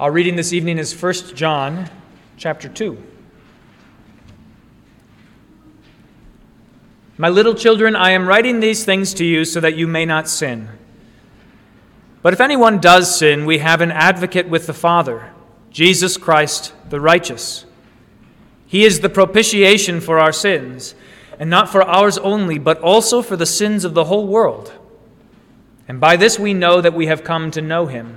Our reading this evening is 1 John chapter 2. My little children, I am writing these things to you so that you may not sin. But if anyone does sin, we have an advocate with the Father, Jesus Christ the righteous. He is the propitiation for our sins, and not for ours only, but also for the sins of the whole world. And by this we know that we have come to know him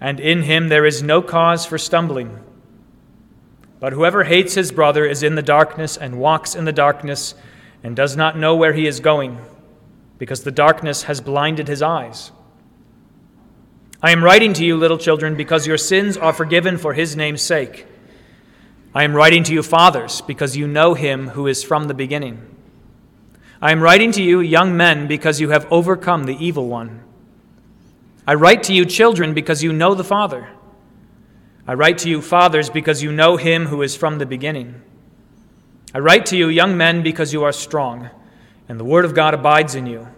and in him there is no cause for stumbling. But whoever hates his brother is in the darkness and walks in the darkness and does not know where he is going, because the darkness has blinded his eyes. I am writing to you, little children, because your sins are forgiven for his name's sake. I am writing to you, fathers, because you know him who is from the beginning. I am writing to you, young men, because you have overcome the evil one. I write to you, children, because you know the Father. I write to you, fathers, because you know him who is from the beginning. I write to you, young men, because you are strong, and the word of God abides in you,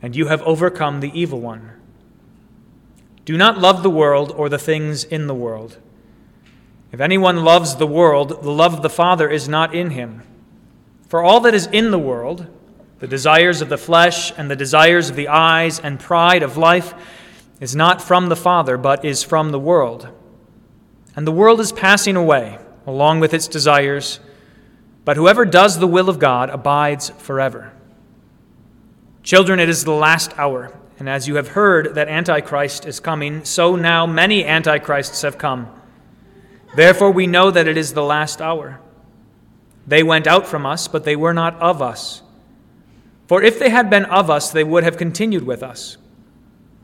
and you have overcome the evil one. Do not love the world or the things in the world. If anyone loves the world, the love of the Father is not in him. For all that is in the world, the desires of the flesh and the desires of the eyes and pride of life, is not from the Father, but is from the world. And the world is passing away, along with its desires, but whoever does the will of God abides forever. Children, it is the last hour, and as you have heard that Antichrist is coming, so now many Antichrists have come. Therefore, we know that it is the last hour. They went out from us, but they were not of us. For if they had been of us, they would have continued with us.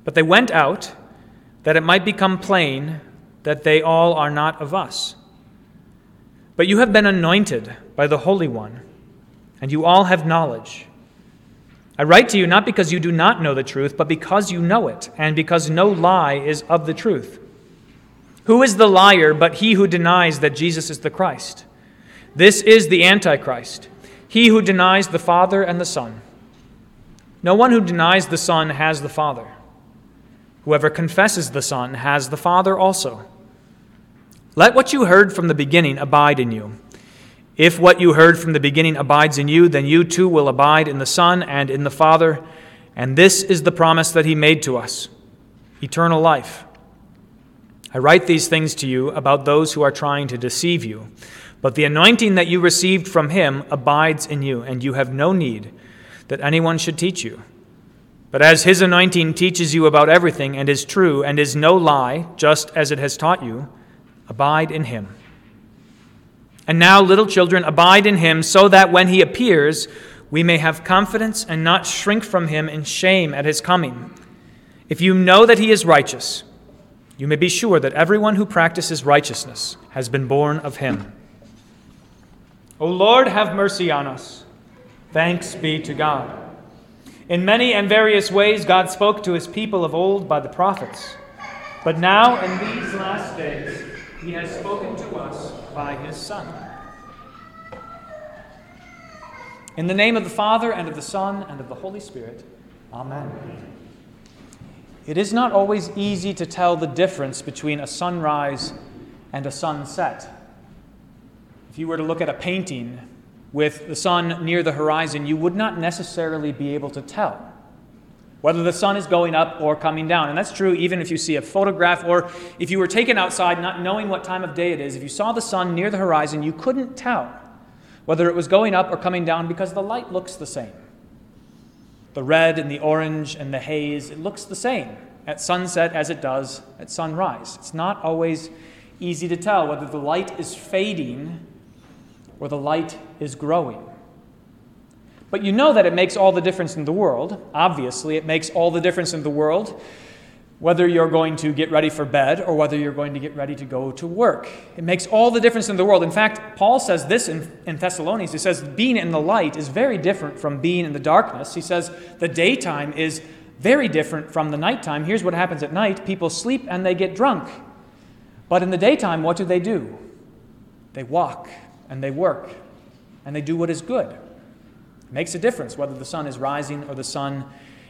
But they went out that it might become plain that they all are not of us. But you have been anointed by the Holy One, and you all have knowledge. I write to you not because you do not know the truth, but because you know it, and because no lie is of the truth. Who is the liar but he who denies that Jesus is the Christ? This is the Antichrist, he who denies the Father and the Son. No one who denies the Son has the Father. Whoever confesses the Son has the Father also. Let what you heard from the beginning abide in you. If what you heard from the beginning abides in you, then you too will abide in the Son and in the Father. And this is the promise that He made to us eternal life. I write these things to you about those who are trying to deceive you. But the anointing that you received from Him abides in you, and you have no need that anyone should teach you. But as his anointing teaches you about everything and is true and is no lie, just as it has taught you, abide in him. And now, little children, abide in him so that when he appears, we may have confidence and not shrink from him in shame at his coming. If you know that he is righteous, you may be sure that everyone who practices righteousness has been born of him. O Lord, have mercy on us. Thanks be to God. In many and various ways, God spoke to his people of old by the prophets. But now, in these last days, he has spoken to us by his Son. In the name of the Father, and of the Son, and of the Holy Spirit, Amen. It is not always easy to tell the difference between a sunrise and a sunset. If you were to look at a painting with the sun near the horizon, you would not necessarily be able to tell whether the sun is going up or coming down. And that's true even if you see a photograph or if you were taken outside not knowing what time of day it is. If you saw the sun near the horizon, you couldn't tell whether it was going up or coming down, because the light looks the same. The red and the orange and the haze, it looks the same at sunset as it does at sunrise. It's not always easy to tell whether the light is fading or the light is growing. But you know that it makes all the difference in the world. Obviously, it makes all the difference in the world whether you're going to get ready for bed or whether you're going to get ready to go to work. It makes all the difference in the world. In fact, Paul says this in, in Thessalonians. He says, being in the light is very different from being in the darkness. He says, the daytime is very different from the nighttime. Here's what happens at night people sleep and they get drunk. But in the daytime, what do they do? They walk and they work and they do what is good. It makes a difference whether the sun is rising or the sun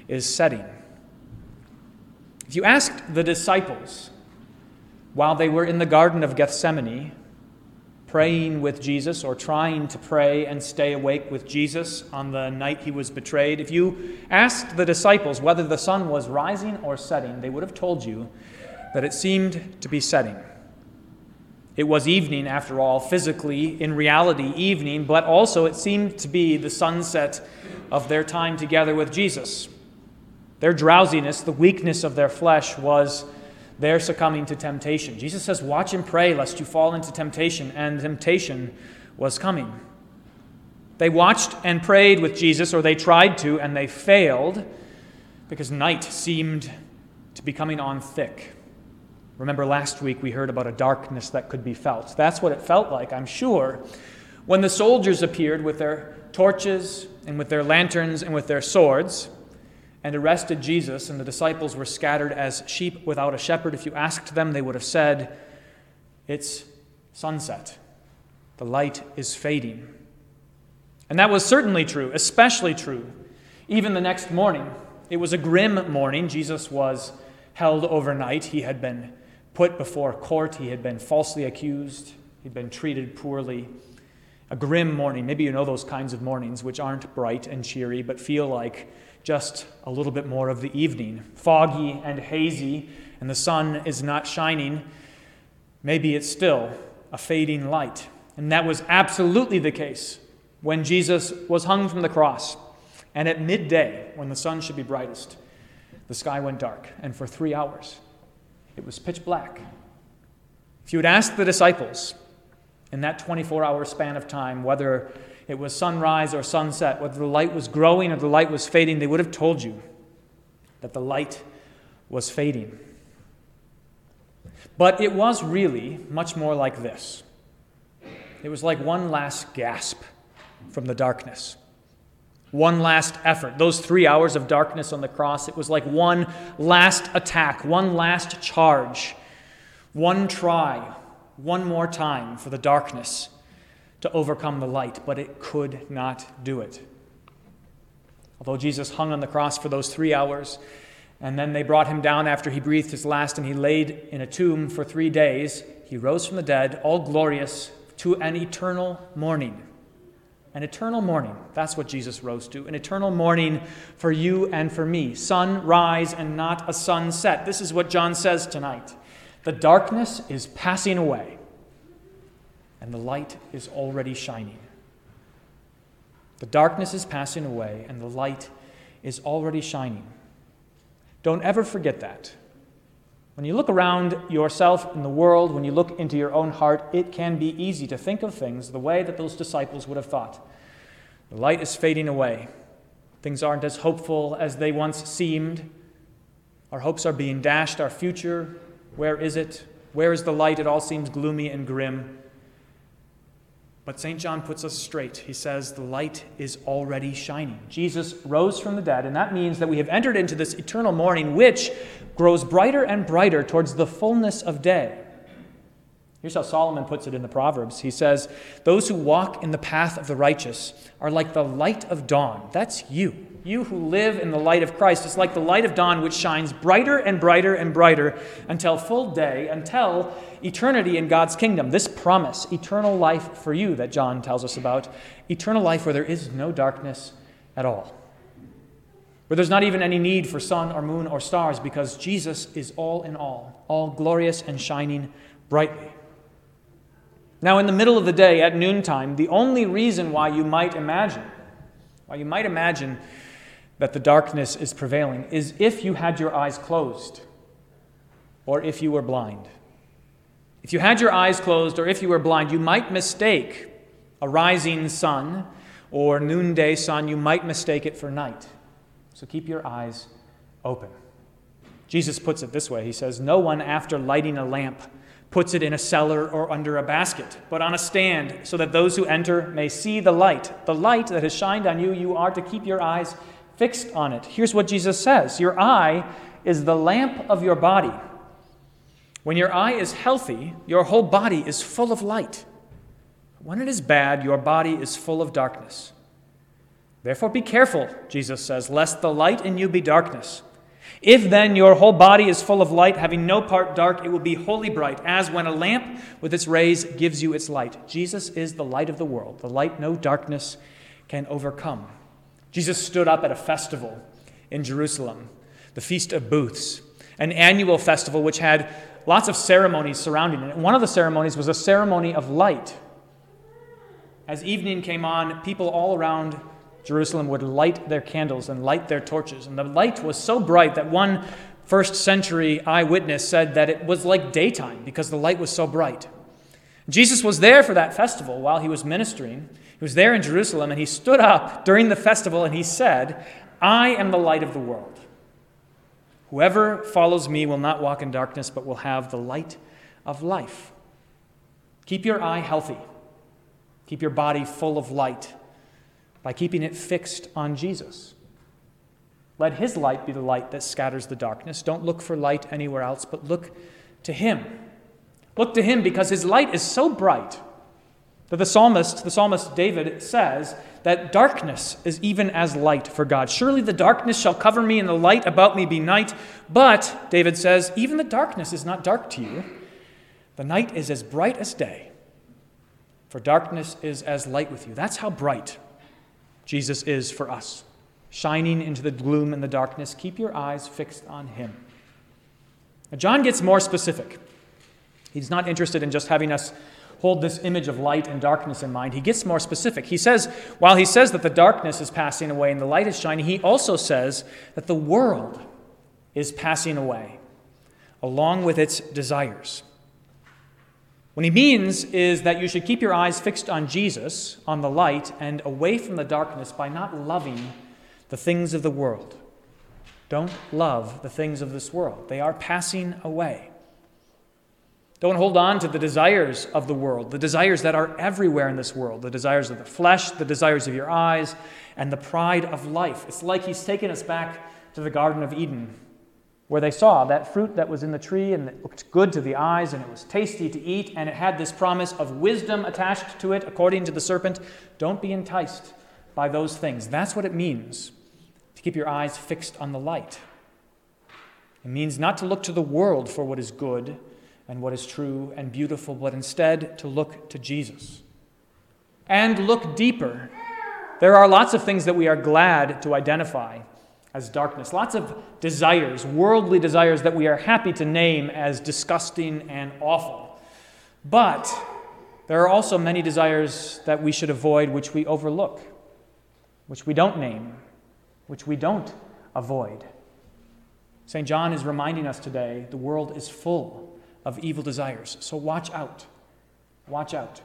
is setting. If you asked the disciples while they were in the Garden of Gethsemane, praying with Jesus or trying to pray and stay awake with Jesus on the night he was betrayed, if you asked the disciples whether the sun was rising or setting, they would have told you that it seemed to be setting. It was evening, after all, physically, in reality, evening, but also it seemed to be the sunset of their time together with Jesus. Their drowsiness, the weakness of their flesh, was their succumbing to temptation. Jesus says, Watch and pray lest you fall into temptation, and temptation was coming. They watched and prayed with Jesus, or they tried to, and they failed because night seemed to be coming on thick. Remember, last week we heard about a darkness that could be felt. That's what it felt like, I'm sure, when the soldiers appeared with their torches and with their lanterns and with their swords and arrested Jesus, and the disciples were scattered as sheep without a shepherd. If you asked them, they would have said, It's sunset. The light is fading. And that was certainly true, especially true. Even the next morning, it was a grim morning. Jesus was held overnight. He had been put before court, he had been falsely accused, he'd been treated poorly. A grim morning. Maybe you know those kinds of mornings which aren't bright and cheery, but feel like just a little bit more of the evening. Foggy and hazy, and the sun is not shining. Maybe it's still a fading light. And that was absolutely the case when Jesus was hung from the cross. And at midday, when the sun should be brightest, the sky went dark. And for three hours, it was pitch black. If you had asked the disciples in that 24 hour span of time whether it was sunrise or sunset, whether the light was growing or the light was fading, they would have told you that the light was fading. But it was really much more like this it was like one last gasp from the darkness. One last effort. Those three hours of darkness on the cross, it was like one last attack, one last charge, one try, one more time for the darkness to overcome the light, but it could not do it. Although Jesus hung on the cross for those three hours, and then they brought him down after he breathed his last, and he laid in a tomb for three days, he rose from the dead, all glorious, to an eternal morning. An eternal morning. That's what Jesus rose to. An eternal morning for you and for me. Sun rise and not a sunset. This is what John says tonight. The darkness is passing away and the light is already shining. The darkness is passing away, and the light is already shining. Don't ever forget that. When you look around yourself in the world, when you look into your own heart, it can be easy to think of things the way that those disciples would have thought. The light is fading away. Things aren't as hopeful as they once seemed. Our hopes are being dashed. Our future, where is it? Where is the light? It all seems gloomy and grim. But St. John puts us straight. He says, The light is already shining. Jesus rose from the dead, and that means that we have entered into this eternal morning, which grows brighter and brighter towards the fullness of day. Here's how Solomon puts it in the Proverbs. He says, Those who walk in the path of the righteous are like the light of dawn. That's you. You who live in the light of Christ, it's like the light of dawn which shines brighter and brighter and brighter until full day, until eternity in God's kingdom. This promise, eternal life for you that John tells us about, eternal life where there is no darkness at all. Where there's not even any need for sun or moon or stars because Jesus is all in all, all glorious and shining brightly. Now, in the middle of the day at noontime, the only reason why you might imagine, why you might imagine that the darkness is prevailing is if you had your eyes closed or if you were blind. If you had your eyes closed or if you were blind, you might mistake a rising sun or noonday sun, you might mistake it for night. So keep your eyes open. Jesus puts it this way He says, No one, after lighting a lamp, puts it in a cellar or under a basket, but on a stand, so that those who enter may see the light. The light that has shined on you, you are to keep your eyes fixed on it. Here's what Jesus says Your eye is the lamp of your body. When your eye is healthy, your whole body is full of light. When it is bad, your body is full of darkness. Therefore, be careful, Jesus says, lest the light in you be darkness. If then your whole body is full of light, having no part dark, it will be wholly bright, as when a lamp with its rays gives you its light. Jesus is the light of the world, the light no darkness can overcome. Jesus stood up at a festival in Jerusalem, the Feast of Booths, an annual festival which had lots of ceremonies surrounding it. One of the ceremonies was a ceremony of light. As evening came on, people all around Jerusalem would light their candles and light their torches. And the light was so bright that one first century eyewitness said that it was like daytime because the light was so bright. Jesus was there for that festival while he was ministering. He was there in Jerusalem and he stood up during the festival and he said, I am the light of the world. Whoever follows me will not walk in darkness, but will have the light of life. Keep your eye healthy, keep your body full of light by keeping it fixed on Jesus. Let his light be the light that scatters the darkness. Don't look for light anywhere else, but look to him. Look to him because his light is so bright that the psalmist, the psalmist David says that darkness is even as light for God. Surely the darkness shall cover me and the light about me be night. But, David says, even the darkness is not dark to you. The night is as bright as day, for darkness is as light with you. That's how bright Jesus is for us. Shining into the gloom and the darkness, keep your eyes fixed on him. Now, John gets more specific. He's not interested in just having us hold this image of light and darkness in mind. He gets more specific. He says, while he says that the darkness is passing away and the light is shining, he also says that the world is passing away along with its desires. What he means is that you should keep your eyes fixed on Jesus, on the light, and away from the darkness by not loving the things of the world. Don't love the things of this world, they are passing away. Don't hold on to the desires of the world, the desires that are everywhere in this world the desires of the flesh, the desires of your eyes, and the pride of life. It's like he's taken us back to the Garden of Eden where they saw that fruit that was in the tree and it looked good to the eyes and it was tasty to eat and it had this promise of wisdom attached to it, according to the serpent. Don't be enticed by those things. That's what it means to keep your eyes fixed on the light. It means not to look to the world for what is good and what is true and beautiful, but instead to look to Jesus. And look deeper. There are lots of things that we are glad to identify as darkness. Lots of desires, worldly desires that we are happy to name as disgusting and awful. But there are also many desires that we should avoid which we overlook, which we don't name, which we don't avoid. St. John is reminding us today the world is full of evil desires. So watch out. Watch out.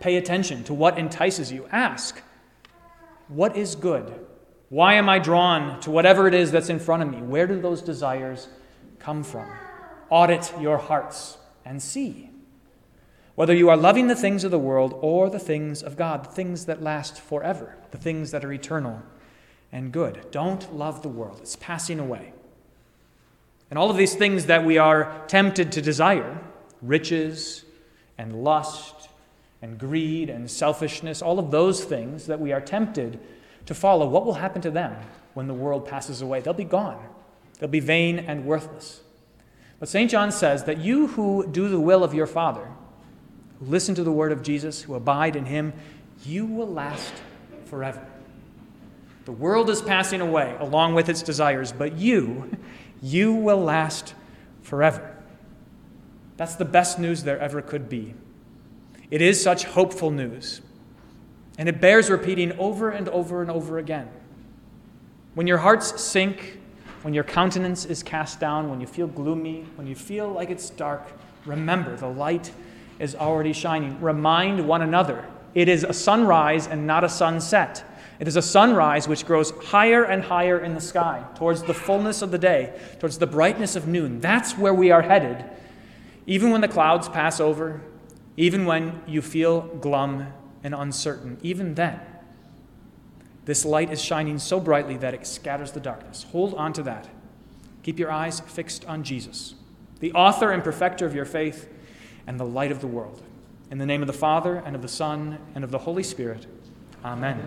Pay attention to what entices you. Ask, what is good? Why am I drawn to whatever it is that's in front of me? Where do those desires come from? Audit your hearts and see whether you are loving the things of the world or the things of God, the things that last forever, the things that are eternal and good. Don't love the world, it's passing away. And all of these things that we are tempted to desire riches and lust and greed and selfishness all of those things that we are tempted to follow, what will happen to them when the world passes away? They'll be gone, they'll be vain and worthless. But St. John says that you who do the will of your Father, who listen to the word of Jesus, who abide in him, you will last forever. The world is passing away along with its desires, but you, you will last forever. That's the best news there ever could be. It is such hopeful news, and it bears repeating over and over and over again. When your hearts sink, when your countenance is cast down, when you feel gloomy, when you feel like it's dark, remember the light is already shining. Remind one another it is a sunrise and not a sunset. It is a sunrise which grows higher and higher in the sky, towards the fullness of the day, towards the brightness of noon. That's where we are headed. Even when the clouds pass over, even when you feel glum and uncertain, even then, this light is shining so brightly that it scatters the darkness. Hold on to that. Keep your eyes fixed on Jesus, the author and perfecter of your faith and the light of the world. In the name of the Father, and of the Son, and of the Holy Spirit. Amen.